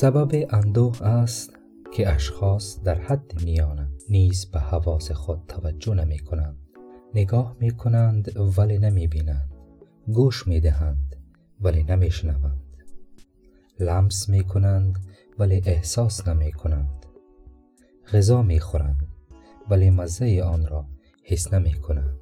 سبب اندوه است که اشخاص در حد میانه نیز به حواس خود توجه نمی کنند. نگاه می کنند ولی نمی بینند. گوش می دهند ولی نمی شنوند. لمس می کنند ولی احساس نمی کنند. غذا می خورند ولی مزه آن را حس نمی کنند.